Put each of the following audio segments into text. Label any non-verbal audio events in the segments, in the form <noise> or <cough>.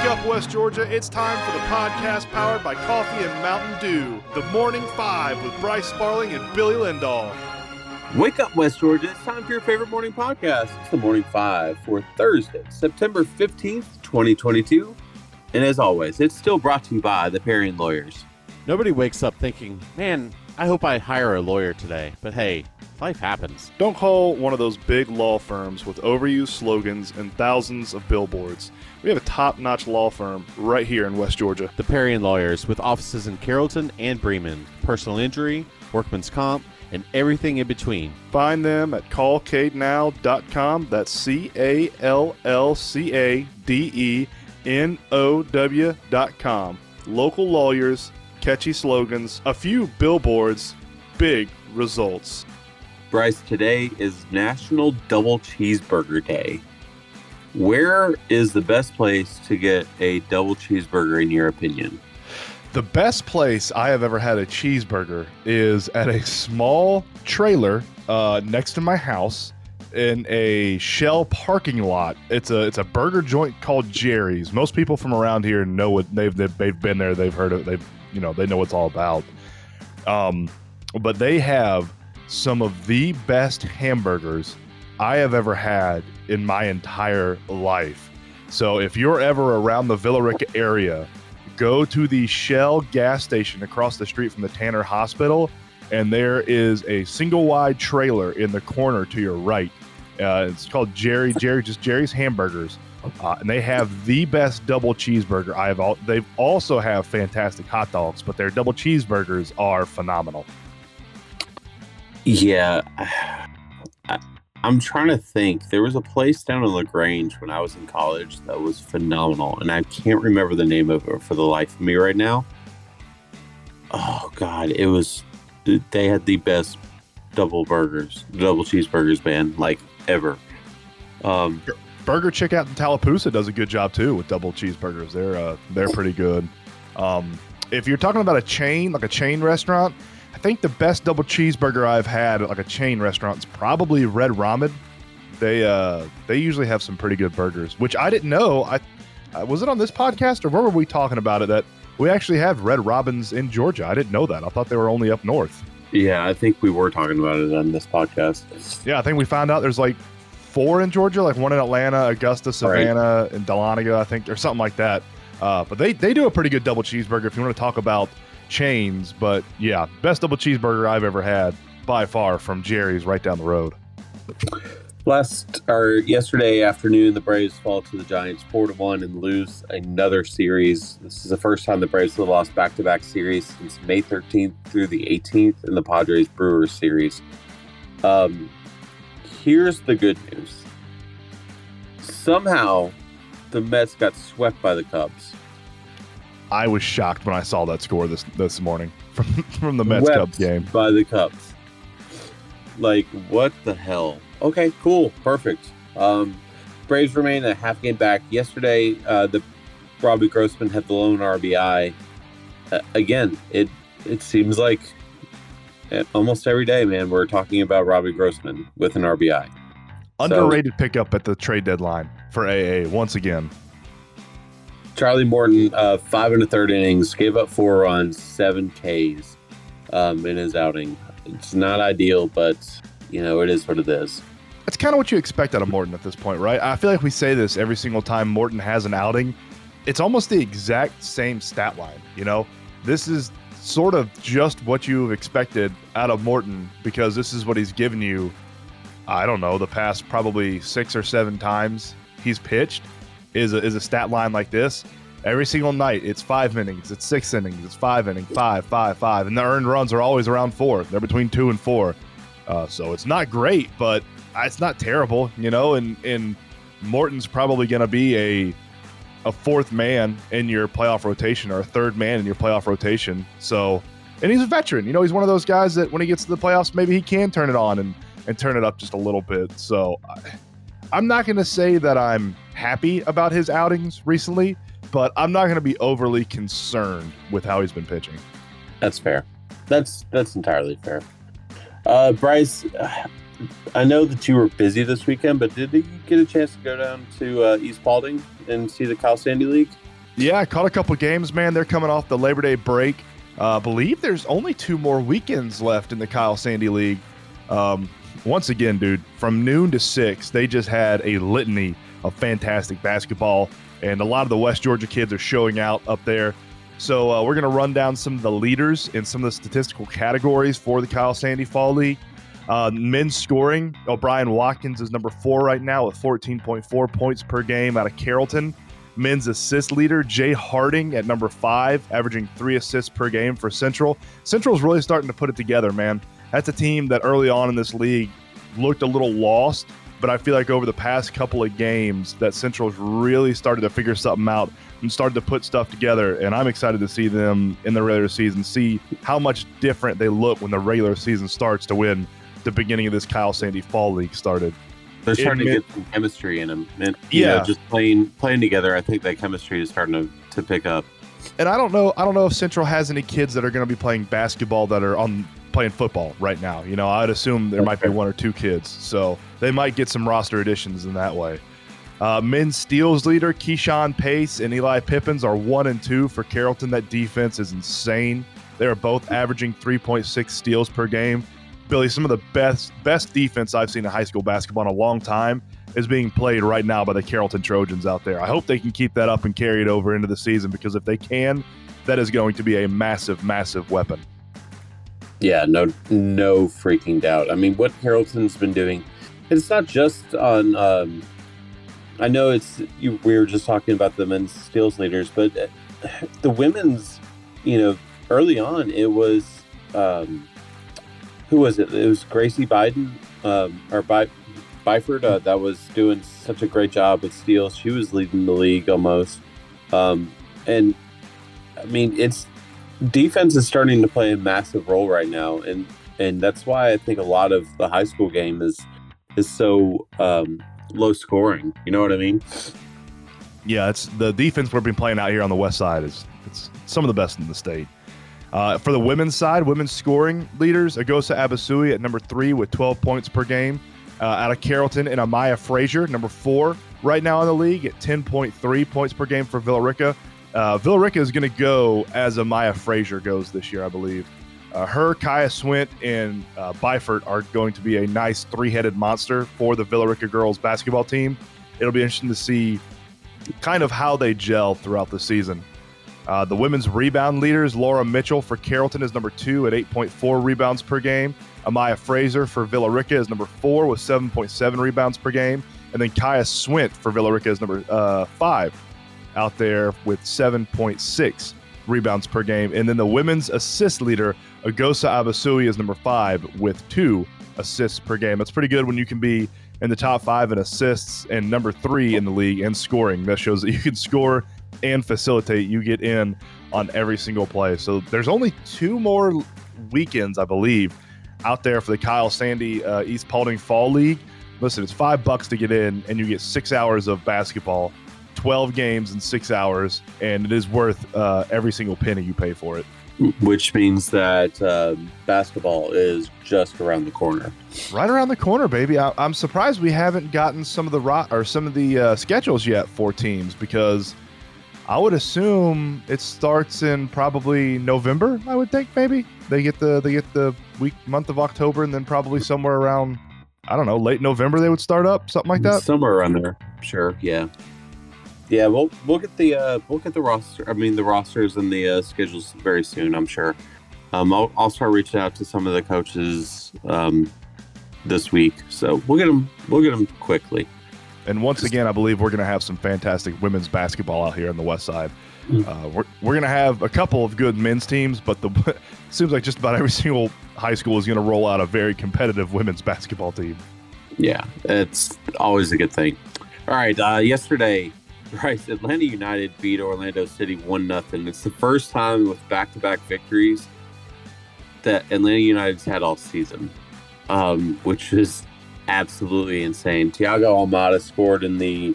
Wake up, West Georgia. It's time for the podcast powered by Coffee and Mountain Dew. The Morning Five with Bryce Sparling and Billy Lindahl. Wake up, West Georgia. It's time for your favorite morning podcast. It's the Morning Five for Thursday, September 15th, 2022. And as always, it's still brought to you by the Parian Lawyers. Nobody wakes up thinking, man, I hope I hire a lawyer today. But hey, life happens. Don't call one of those big law firms with overused slogans and thousands of billboards. We have a top notch law firm right here in West Georgia. The Parian Lawyers, with offices in Carrollton and Bremen, personal injury, workman's comp, and everything in between. Find them at callcadenow.com. That's C A L L C A D E N O W.com. Local lawyers, catchy slogans, a few billboards, big results. Bryce, today is National Double Cheeseburger Day. Where is the best place to get a double cheeseburger, in your opinion? The best place I have ever had a cheeseburger is at a small trailer uh, next to my house in a Shell parking lot. It's a it's a burger joint called Jerry's. Most people from around here know what they've they've, they've been there. They've heard of it, they've you know they know what it's all about. Um, but they have some of the best hamburgers I have ever had in my entire life. So if you're ever around the Villa Rica area, go to the Shell gas station across the street from the Tanner Hospital, and there is a single wide trailer in the corner to your right. Uh, it's called Jerry Jerry just Jerry's Hamburgers, uh, and they have the best double cheeseburger I have. All, they've also have fantastic hot dogs, but their double cheeseburgers are phenomenal. Yeah, I, I'm trying to think. There was a place down in Lagrange when I was in college that was phenomenal, and I can't remember the name of it for the life of me right now. Oh God, it was. They had the best double burgers, double cheeseburgers, man, like ever. Um, Burger Chick out in Tallapoosa does a good job too with double cheeseburgers. They're uh, they're pretty good. Um, if you're talking about a chain, like a chain restaurant, I think the best double cheeseburger I've had at like a chain restaurant is probably Red Robin. They uh they usually have some pretty good burgers, which I didn't know. I uh, was it on this podcast or where were we talking about it that we actually have Red Robins in Georgia. I didn't know that. I thought they were only up north. yeah, I think we were talking about it on this podcast. Yeah, I think we found out there's like four in Georgia, like one in Atlanta, Augusta, Savannah, and Dahlonega, I think, or something like that. Uh, but they they do a pretty good double cheeseburger if you want to talk about chains. But yeah, best double cheeseburger I've ever had by far from Jerry's right down the road. Last or yesterday afternoon, the Braves fall to the Giants four to one and lose another series. This is the first time the Braves have lost back to back series since May 13th through the 18th in the Padres Brewers series. Um, here's the good news. Somehow, the Mets got swept by the Cubs. I was shocked when I saw that score this this morning <laughs> from from the Mets Cubs game. by the Cubs. Like what the hell? Okay, cool, perfect. Um, Braves remain a half game back. Yesterday, uh, the Robbie Grossman had the lone RBI. Uh, again, it it seems like almost every day, man, we're talking about Robbie Grossman with an RBI. Underrated pickup at the trade deadline for AA once again. Charlie Morton, uh, five and a third innings, gave up four runs, seven Ks um, in his outing. It's not ideal, but you know it is what it is. That's kind of what you expect out of Morton at this point, right? I feel like we say this every single time Morton has an outing. It's almost the exact same stat line, you know? This is sort of just what you've expected out of Morton because this is what he's given you, I don't know, the past probably six or seven times he's pitched is a, is a stat line like this. Every single night, it's five innings, it's six innings, it's five innings, five, five, five. And the earned runs are always around four. They're between two and four. Uh, so it's not great, but it's not terrible, you know. And and Morton's probably going to be a a fourth man in your playoff rotation or a third man in your playoff rotation. So, and he's a veteran. You know, he's one of those guys that when he gets to the playoffs, maybe he can turn it on and and turn it up just a little bit. So, I, I'm not going to say that I'm happy about his outings recently, but I'm not going to be overly concerned with how he's been pitching. That's fair. That's that's entirely fair. Uh, Bryce, I know that you were busy this weekend, but did you get a chance to go down to uh, East Paulding and see the Kyle Sandy League? Yeah, I caught a couple games, man. They're coming off the Labor Day break. Uh, believe there's only two more weekends left in the Kyle Sandy League. Um, once again, dude, from noon to six, they just had a litany of fantastic basketball, and a lot of the West Georgia kids are showing out up there. So uh, we're going to run down some of the leaders in some of the statistical categories for the Kyle Sandy Fall League. Uh, men's scoring, O'Brien Watkins is number four right now with 14.4 points per game out of Carrollton. Men's assist leader, Jay Harding at number five, averaging three assists per game for Central. Central's really starting to put it together, man. That's a team that early on in this league looked a little lost, but I feel like over the past couple of games that Central's really started to figure something out and started to put stuff together. And I'm excited to see them in the regular season, see how much different they look when the regular season starts to win the beginning of this Kyle Sandy Fall League started. They're starting to get some chemistry in them. And, you Yeah. know, just playing playing together. I think that chemistry is starting to, to pick up. And I don't know, I don't know if Central has any kids that are going to be playing basketball that are on playing football right now. You know, I'd assume there might be one or two kids, so they might get some roster additions in that way. Uh, men's steals leader Keyshawn Pace and Eli Pippins are one and two for Carrollton. That defense is insane. They are both averaging 3.6 steals per game. Billy, some of the best best defense I've seen in high school basketball in a long time is being played right now by the Carrollton Trojans out there. I hope they can keep that up and carry it over into the season because if they can, that is going to be a massive, massive weapon. Yeah, no, no freaking doubt. I mean, what Carrollton's been doing, it's not just on. Um, I know it's you. We were just talking about the men's skills leaders, but the women's, you know, early on it was, um, who was it? It was Gracie Biden um, or By, Byford uh, that was doing such a great job with steals. She was leading the league almost, um, and I mean, it's defense is starting to play a massive role right now, and and that's why I think a lot of the high school game is is so um, low scoring. You know what I mean? Yeah, it's the defense we've been playing out here on the west side is it's some of the best in the state. Uh, for the women's side, women's scoring leaders, Agosa Abasui at number three with 12 points per game. Uh, out of Carrollton and Amaya Frazier, number four right now in the league at 10.3 points per game for Villa Rica. Uh, Villa Rica is going to go as Amaya Frazier goes this year, I believe. Uh, her, Kaya Swint, and uh, Byford are going to be a nice three-headed monster for the Villa Rica girls basketball team. It'll be interesting to see kind of how they gel throughout the season. Uh, the women's rebound leaders, Laura Mitchell for Carrollton is number two at 8.4 rebounds per game. Amaya Fraser for Villa Rica is number four with 7.7 rebounds per game. And then Kaya Swint for Villa Rica is number uh, five out there with 7.6 rebounds per game. And then the women's assist leader, Agosa Abasui, is number five with two assists per game. That's pretty good when you can be in the top five in assists and number three in the league in scoring. That shows that you can score and facilitate. You get in on every single play. So there's only two more weekends, I believe, out there for the Kyle Sandy uh, East Paulding Fall League. Listen, it's five bucks to get in, and you get six hours of basketball, 12 games in six hours, and it is worth uh, every single penny you pay for it. Which means that uh, basketball is just around the corner. Right around the corner, baby. I, I'm surprised we haven't gotten some of the ro- or some of the uh, schedules yet for teams because I would assume it starts in probably November. I would think maybe they get the they get the week month of October and then probably somewhere around I don't know late November they would start up something like that. Somewhere around there. Sure. Yeah. Yeah, we'll we'll get the uh, we'll get the roster. I mean, the rosters and the uh, schedules very soon. I'm sure. Um, I'll, I'll start reaching out to some of the coaches um, this week, so we'll get them. We'll get them quickly. And once again, I believe we're going to have some fantastic women's basketball out here on the west side. Mm. Uh, we're we're going to have a couple of good men's teams, but the <laughs> it seems like just about every <laughs> single high school is going to roll out a very competitive women's basketball team. Yeah, it's always a good thing. All right, uh, yesterday, <laughs> Bryce Atlanta United beat Orlando City one nothing. It's the first time with back to back victories that Atlanta United's had all season, um, which is absolutely insane. Thiago Almada scored in the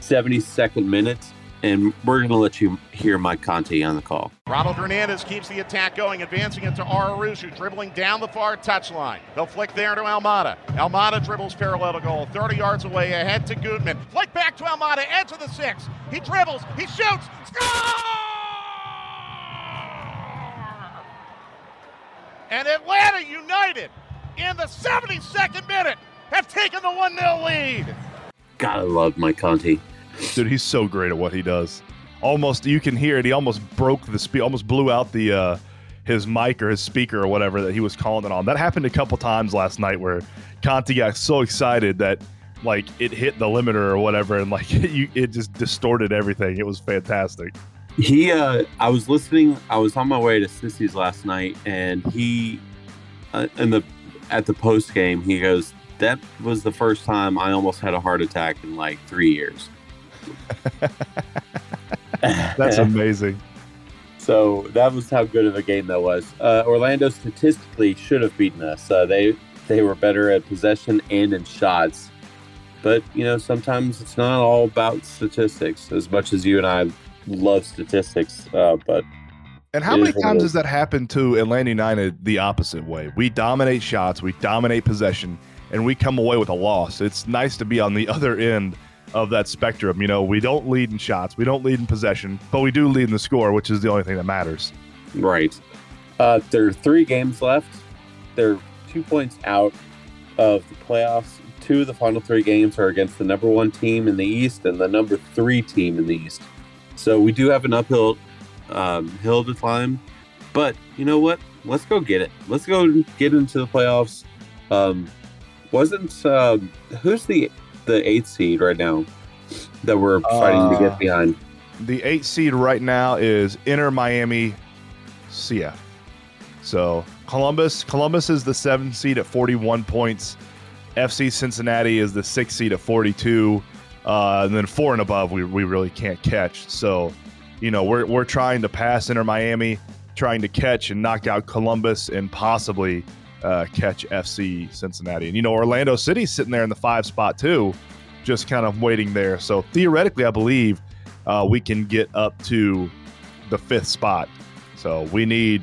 72nd minute and we're going to let you hear Mike Conti on the call. Ronald Hernandez keeps the attack going, advancing it to Araújo, dribbling down the far touchline. They'll flick there to Almada. Almada dribbles parallel to goal, 30 yards away, ahead to Gutman. Flick back to Almada, edge of the six. He dribbles, he shoots, score! And Atlanta United, in the 72nd minute, have taken the 1 0 lead. Gotta love Mike Conti. Dude, he's so great at what he does. Almost, you can hear it. He almost broke the speed, almost blew out the uh, his mic or his speaker or whatever that he was calling it on. That happened a couple times last night where Conti got so excited that like it hit the limiter or whatever, and like <laughs> you, it just distorted everything. It was fantastic. He, uh, I was listening. I was on my way to Sissy's last night, and he, uh, in the at the post game, he goes, "That was the first time I almost had a heart attack in like three years." <laughs> That's amazing. So that was how good of a game that was. Uh, Orlando statistically should have beaten us. Uh, they they were better at possession and in shots, but you know sometimes it's not all about statistics. As much as you and I love statistics, uh, but And how many is what it times has that happened to Atlanta United the opposite way? We dominate shots, we dominate possession, and we come away with a loss. It's nice to be on the <laughs> other end of that spectrum. You know, we don't lead in shots, we don't lead in possession, but we do lead in the score, which is the only thing that matters. Right. Uh, there are three games left. They're two points out of the playoffs. Two of the final three games are against the number one team in the East and the number three team in the East. So we do have an uphill um, hill to climb. But you know what? Let's go get it. Let's go get into the playoffs. Um, wasn't um who's the the eighth seed right now that we're fighting to Uh, get behind? The eight seed right now is Inter Miami CF. So Columbus, Columbus is the seventh seed at 41 points. FC Cincinnati is the sixth seed at 42. Uh, and then four and above, we, we really can't catch. So, you know, we're, we're trying to pass Inter Miami, trying to catch and knock out Columbus and possibly uh, catch FC Cincinnati. And, you know, Orlando City's sitting there in the five spot too, just kind of waiting there. So theoretically, I believe uh, we can get up to the fifth spot. So we need,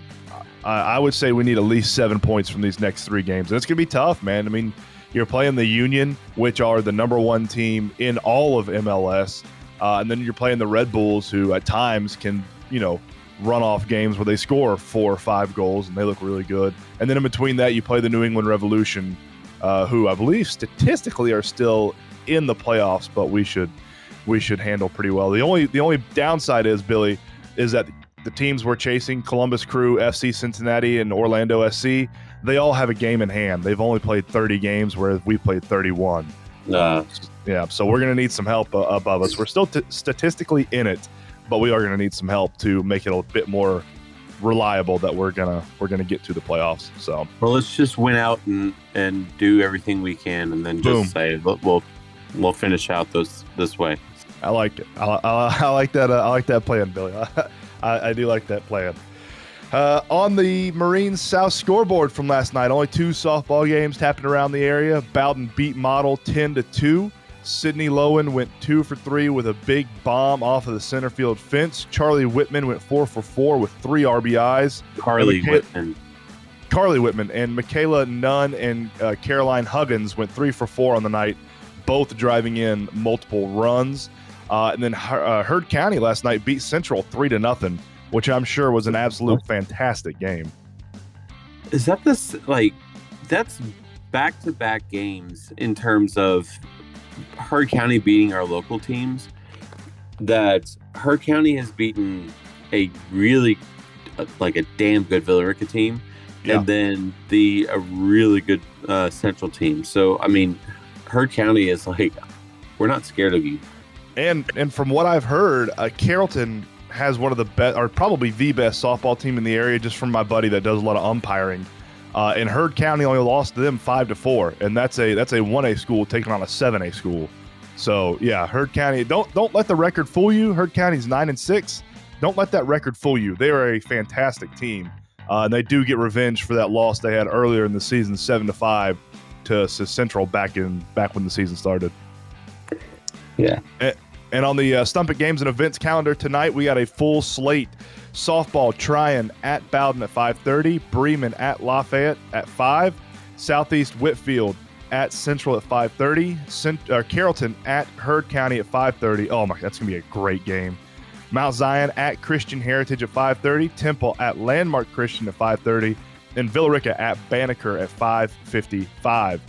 I I would say we need at least seven points from these next three games. And it's going to be tough, man. I mean, you're playing the Union, which are the number one team in all of MLS. Uh, and then you're playing the Red Bulls, who at times can, you know, run off games where they score four or five goals and they look really good. And then in between that, you play the New England Revolution, uh, who I believe statistically are still in the playoffs, but we should we should handle pretty well. The only the only downside is Billy is that the teams we're chasing, Columbus Crew, FC Cincinnati, and Orlando SC, they all have a game in hand. They've only played 30 games, whereas we played 31. Uh, Yeah, so we're going to need some help uh, above us. We're still t- statistically in it, but we are going to need some help to make it a bit more reliable that we're gonna we're gonna get to the playoffs. So Well, let's just win out and and do everything we can, and then just Boom. say we'll we'll, we'll finish out this this way. I like it. I, I, I like that. Uh, I like that plan, Billy. <laughs> I, I do like that plan. Uh, on the Marines South scoreboard from last night, only two softball games happened around the area. Bowdon beat Model ten to two. Sidney Lowen went two for three with a big bomb off of the center field fence. Charlie Whitman went four for four with three RBIs. Carly. Whitman. Carly Whitman and Michaela Nunn and uh, Caroline Huggins went three for four on the night, both driving in multiple runs. Uh, and then uh, Heard County last night beat Central three to nothing, which I'm sure was an absolute fantastic game. Is that this like that's back to back games in terms of Heard County beating our local teams? That Heard County has beaten a really uh, like a damn good Villa Rica team, Yeah. and then the a really good uh, Central team. So I mean, Heard County is like we're not scared of you. And and from what I've heard, uh, Carrollton has one of the best, or probably the best softball team in the area. Just from my buddy that does a lot of umpiring. Uh, and Heard County only lost to them five to four, and that's a that's a one A school taking on a seven A school. So yeah, Heard County. Don't don't let the record fool you. Heard County's nine and six. Don't let that record fool you. They are a fantastic team, uh, and they do get revenge for that loss they had earlier in the season, seven to five, to, Central back in back when the season started. Yeah. And And on the uh, Stump It Games and Events calendar tonight, we got a full slate. Softball Trion at Bowdon at 5:30, Bremen at Lafayette at 5, Southeast Whitfield at Central at 5:30, Cent- uh, Carrollton at Heard County at 5:30. Oh my, that's gonna be a great game. Mount Zion at Christian Heritage at 5:30, Temple at Landmark Christian at 5:30, and Villa Rica at Banneker at 5:55.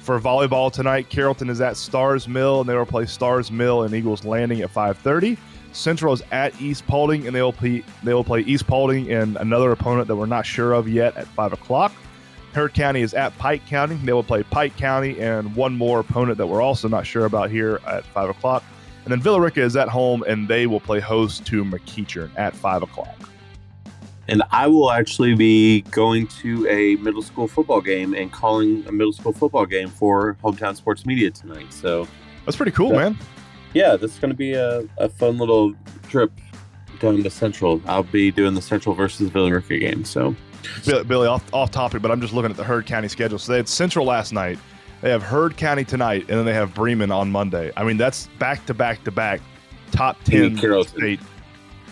For volleyball tonight, Carrollton is at Starr's Mill, and they will play Starr's Mill and Eagles Landing at 5:30. Central is at East Paulding, and they will play they will play East Paulding and another opponent that we're not sure of yet at five o'clock. Heard County is at Pike County. They will play Pike County and one more opponent that we're also not sure about here at five o'clock. And then Villa Rica is at home, and they will play host to McEachern at five o'clock. And I will actually be going to a middle school football game and calling a middle school football game for Hometown Sports Media tonight. So That's pretty cool, Yeah. man. yeah, this is going to be a, a fun little trip down to Central. I'll be doing the Central versus Villa Rica game. So Billy, off, off topic, but I'm just looking at the Heard County schedule. So they had Central last night. They have Heard County tonight, and then they have Bremen on Monday. I mean, that's back to back to back top 10 Carrollton. state.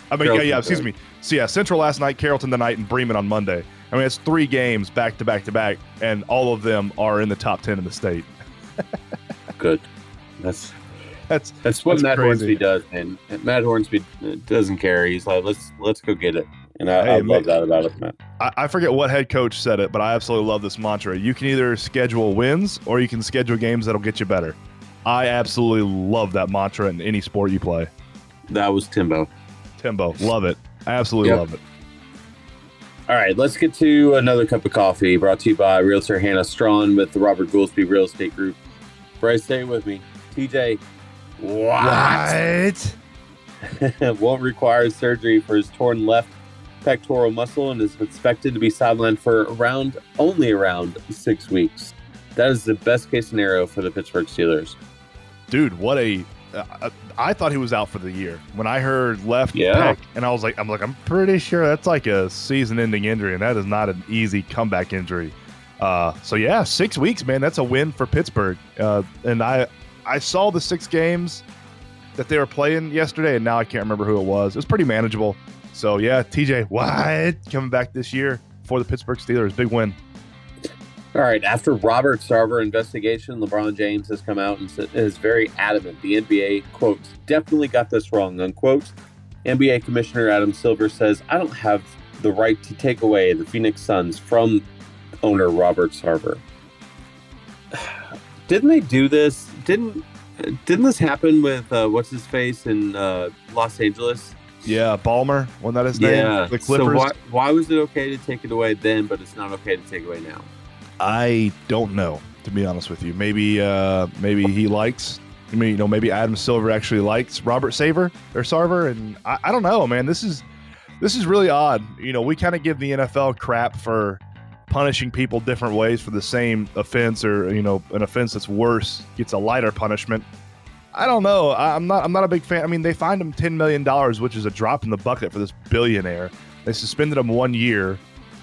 I mean, yeah, Carrollton, yeah, excuse me. So, yeah, Central last night, Carrollton tonight, and Bremen on Monday. I mean, it's three games back to back to back, and all of them are in the top 10 in the state. <laughs> good. That's That's that's what That's Matt crazy. Hornsby does, and Matt Hornsby uh, doesn't care. He's like, let's let's go get it, and I, Hey, I love that about it, Matt. I, I forget what head coach said it, but I absolutely love this mantra. You can either schedule wins or you can schedule games that'll get you better. I absolutely love that mantra in any sport you play. That was Timbo. Timbo, love it. I Absolutely Yep. love it. All right, let's get to another cup of coffee brought to you by Realtor Hannah Strawn with the Robert Goolsby Real Estate Group. Bryce, stay with me. TJ, what? <laughs> Won't require surgery for his torn left pectoral muscle and is expected to be sidelined for around only around six weeks. That is the best case scenario for the Pittsburgh Steelers. Dude, Watt a. Uh, I thought he was out for the year when I heard left Yeah. pec, and I was like, I'm like, I'm pretty sure that's like a season-ending injury, and that is not an easy comeback injury. Uh, so yeah, six weeks, man, that's a win for Pittsburgh. Uh, and I, I saw the six games that they were playing yesterday, and now I can't remember who it was. It was pretty manageable. So yeah, TJ Watt coming back this year for the Pittsburgh Steelers, big win. All right. After Robert Sarver investigation, LeBron James has come out and is very adamant. The NBA, quote, definitely got this wrong, unquote. NBA Commissioner Adam Silver says, I don't have the right to take away the Phoenix Suns from owner Robert Sarver. <sighs> Didn't they do this? Didn't didn't this happen with uh, what's his face in uh, Los Angeles? Yeah, Ballmer, wasn't that his name? Yeah. The So why why was it okay to take it away then, but it's not okay to take away now? I don't know, to be honest with you. Maybe uh maybe he likes I mean, you know, maybe Adam Silver actually likes Robert Saver or Sarver, and I, I don't know, man. This is this is really odd. You know, we kind of give the NFL crap for punishing people different ways for the same offense, or you know, an offense that's worse gets a lighter punishment. I don't know. I'm not. I'm not a big fan. I mean, they fined him ten million dollars, which is a drop in the bucket for this billionaire. They suspended him one year,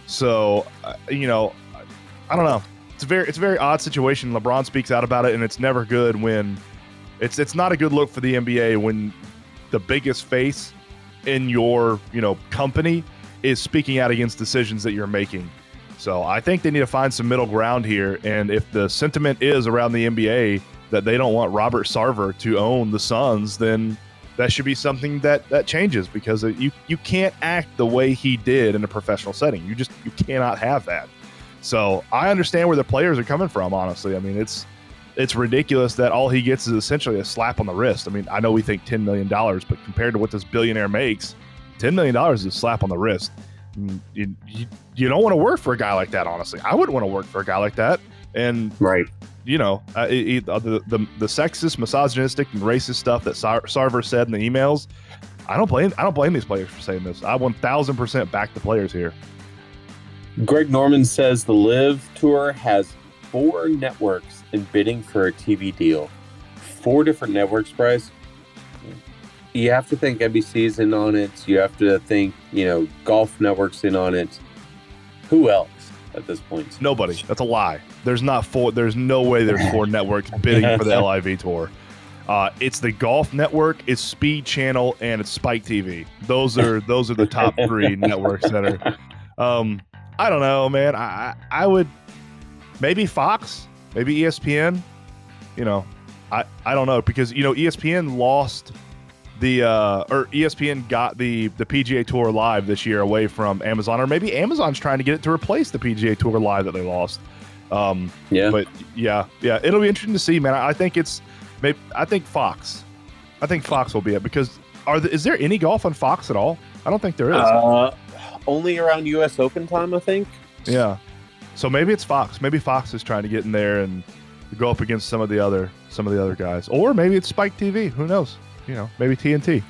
so uh, you know, I don't know. It's a very it's a very odd situation. LeBron speaks out about it, and it's never good when it's it's not a good look for the NBA when the biggest face in your you know company is speaking out against decisions that you're making. So I think they need to find some middle ground here. And if the sentiment is around the NBA that they don't want Robert Sarver to own the Suns, then that should be something that that changes because you you can't act the way he did in a professional setting. You just you cannot have that. So I understand where the players are coming from. Honestly, I mean it's it's ridiculous that all he gets is essentially a slap on the wrist. I mean I know we think ten million dollars, but compared to what this billionaire makes, ten million dollars is a slap on the wrist. Mm, You, you, you don't want to work for a guy like that. Honestly, I wouldn't want to work for a guy like that. And Right. You know, uh, it, uh, the, the the sexist, misogynistic, and racist stuff that Sar- Sarver said in the emails. I don't blame I don't blame these players for saying this. I one thousand percent back the players here. Greg Norman says the LIV Tour has four networks in bidding for a TV deal. Four different networks, Bryce. You have to think NBC's in on it. You have to think, you know, Golf Network's in on it. Who else at this point? Nobody. That's a lie. There's not four. There's no way there's four <laughs> networks bidding for the LIV tour. Uh, it's the Golf Network, it's Speed Channel, and it's Spike TV. Those are those are the top three <laughs> networks that are. Um, I don't know, man. I I would maybe Fox, maybe ESPN. You know, I I don't know because you know ESPN lost the uh, or ESPN got the the PGA Tour Live this year away from Amazon, or maybe Amazon's trying to get it to replace the PGA Tour Live that they lost. Um, Yeah. but yeah, yeah, it'll be interesting to see, man. I think it's maybe I think Fox. I think Fox will be it because are the, is there any golf on Fox at all? I don't think there is. Uh, only around U.S. Open time, I think. yeah, so maybe it's Fox. Maybe Fox is trying to get in there and go up against some of the other some of the other guys, or maybe it's Spike TV. Who knows? You know, maybe TNT.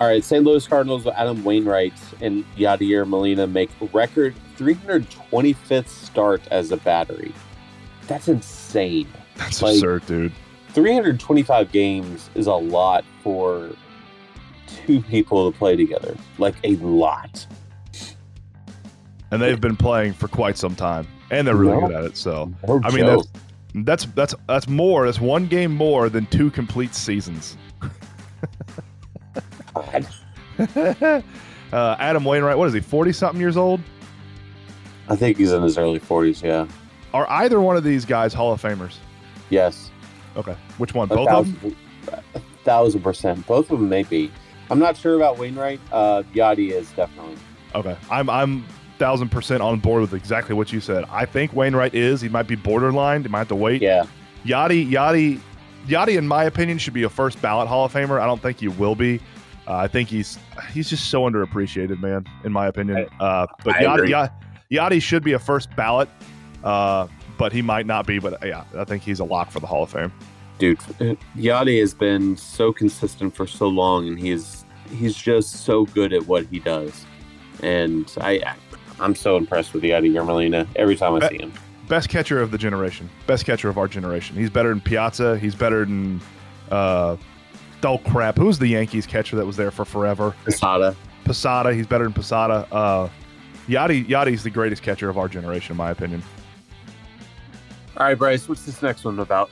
All right, St. Louis Cardinals with Adam Wainwright and Yadier Molina make record 325th start as a battery. That's insane. That's Like- absurd, dude. 325 games is a lot for two people to play together. Like a lot. And they've been playing for quite some time, and they're really Yeah. good at it. So No I mean, joke. that's that's that's more. That's one game more than two complete seasons. <laughs> Uh, Adam Wainwright, what is he? Forty something years old? I think he's in his early 40s. Yeah. Are either one of these guys Hall of Famers? Yes. Okay, which one? A Both of them? thousand, a thousand percent. Both of them may be. I'm not sure about Wainwright. Uh, Yadi is definitely. Okay, I'm I'm thousand percent on board with exactly what you said. I think Wainwright is. He might be borderline. He might have to wait. Yeah. Yadi, Yadi, Yadi, in my opinion, should be a first ballot Hall of Famer. I don't think he will be. Uh, I think he's he's just so underappreciated, man. In my opinion, uh, but I Yadi, agree. Yadi, Yadi should be a first ballot, uh, but he might not be. But yeah, I think he's a lock for the Hall of Fame. dude Yadi has been so consistent for so long and he's he's just so good at what he does and i i'm so impressed with Yadier Molina every time i Uh, see him Best catcher of the generation. Best catcher of our generation. He's better than Piazza. He's better than. Uh, oh crap! Who's the Yankees catcher that was there for forever? Posada. Posada. He's better than Posada. Uh, Yadi, Yadi's the greatest catcher of our generation, in my opinion. all right bryce what's this next one about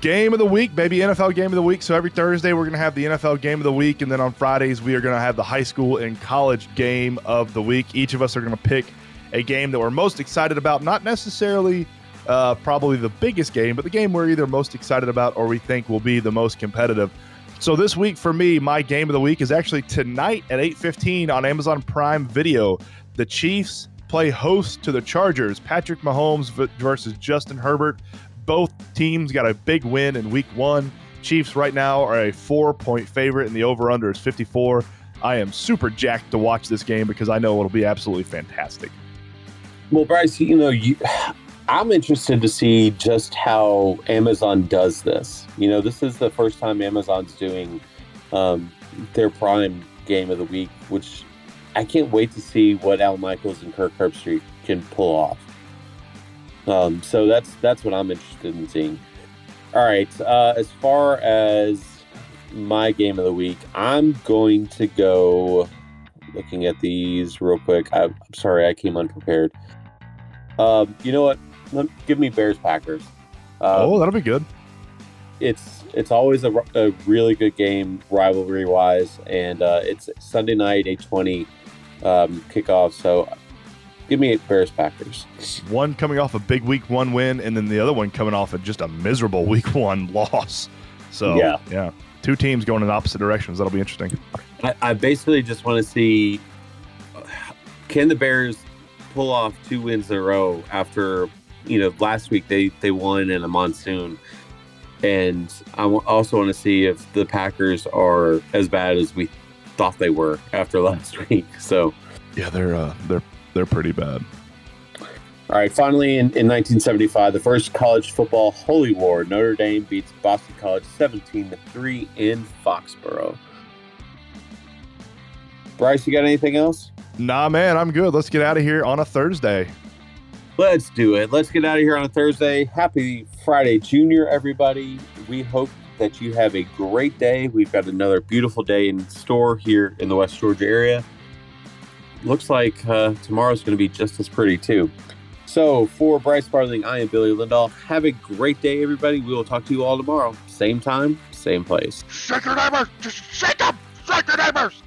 Game of the week, baby. NFL game of the week. So every Thursday, we're going to have the NFL game of the week. And then on Fridays, we are going to have the high school and college game of the week. Each of us are going to pick a game that we're most excited about. Not necessarily uh, probably the biggest game, but the game we're either most excited about or we think will be the most competitive. So this week for me, my game of the week is actually tonight at 8:15 on Amazon Prime Video. The Chiefs play host to the Chargers. Patrick Mahomes versus Justin Herbert. Both teams got a big win in week 1. Chiefs right now are a 4-point favorite and the over/under is 54. I am super jacked to watch this game because I know it'll be absolutely fantastic. well bryce you know you <sighs> i'm interested to see just how amazon does this you know this is the first time amazon's doing um, their prime game of the week which i can't wait to see what al michaels and kirk herbstreit can pull off Um, so that's that's what I'm interested in seeing. All right. Uh, as far as my game of the week, I'm going to go. Looking at these real quick. I, I'm sorry, I came unprepared. Um, you know what? Let, give me Bears Packers. Um, oh, that'll be good. it's it's always a, a really good game rivalry wise, and uh, it's Sunday night, eight twenty um, kickoff. So give me Bears Packers. One coming off a big week one win, and then the other one coming off of just a miserable <laughs> week one loss. So Yeah. yeah, two teams going in opposite directions. That'll be interesting. I, I basically just want to see can the Bears pull off two wins in a row after you know last week they they won in a monsoon, and I also want to see if the Packers are as bad as we thought they were after last <laughs> week. So. Yeah, they're uh, they're they're pretty bad. All right, finally in, in 1975, the first college football holy war, Notre Dame beats Boston College 17 to 3 in Foxborough. Bryce, you got anything else? Nah, man, I'm good. Let's get out of here on a Thursday. Let's do it. Let's get out of here on a Thursday. Happy Friday, Junior, everybody. We hope that you have a great day. We've got another beautiful day in store here in the West Georgia area. Looks like uh, tomorrow's going to be just as pretty, too. So, for Bryce Farthing, I am Billy Lindahl. Have a great day, everybody. We will talk to you all tomorrow. Same time, same place. Shake your neighbors! Just shake them! Shake your neighbors!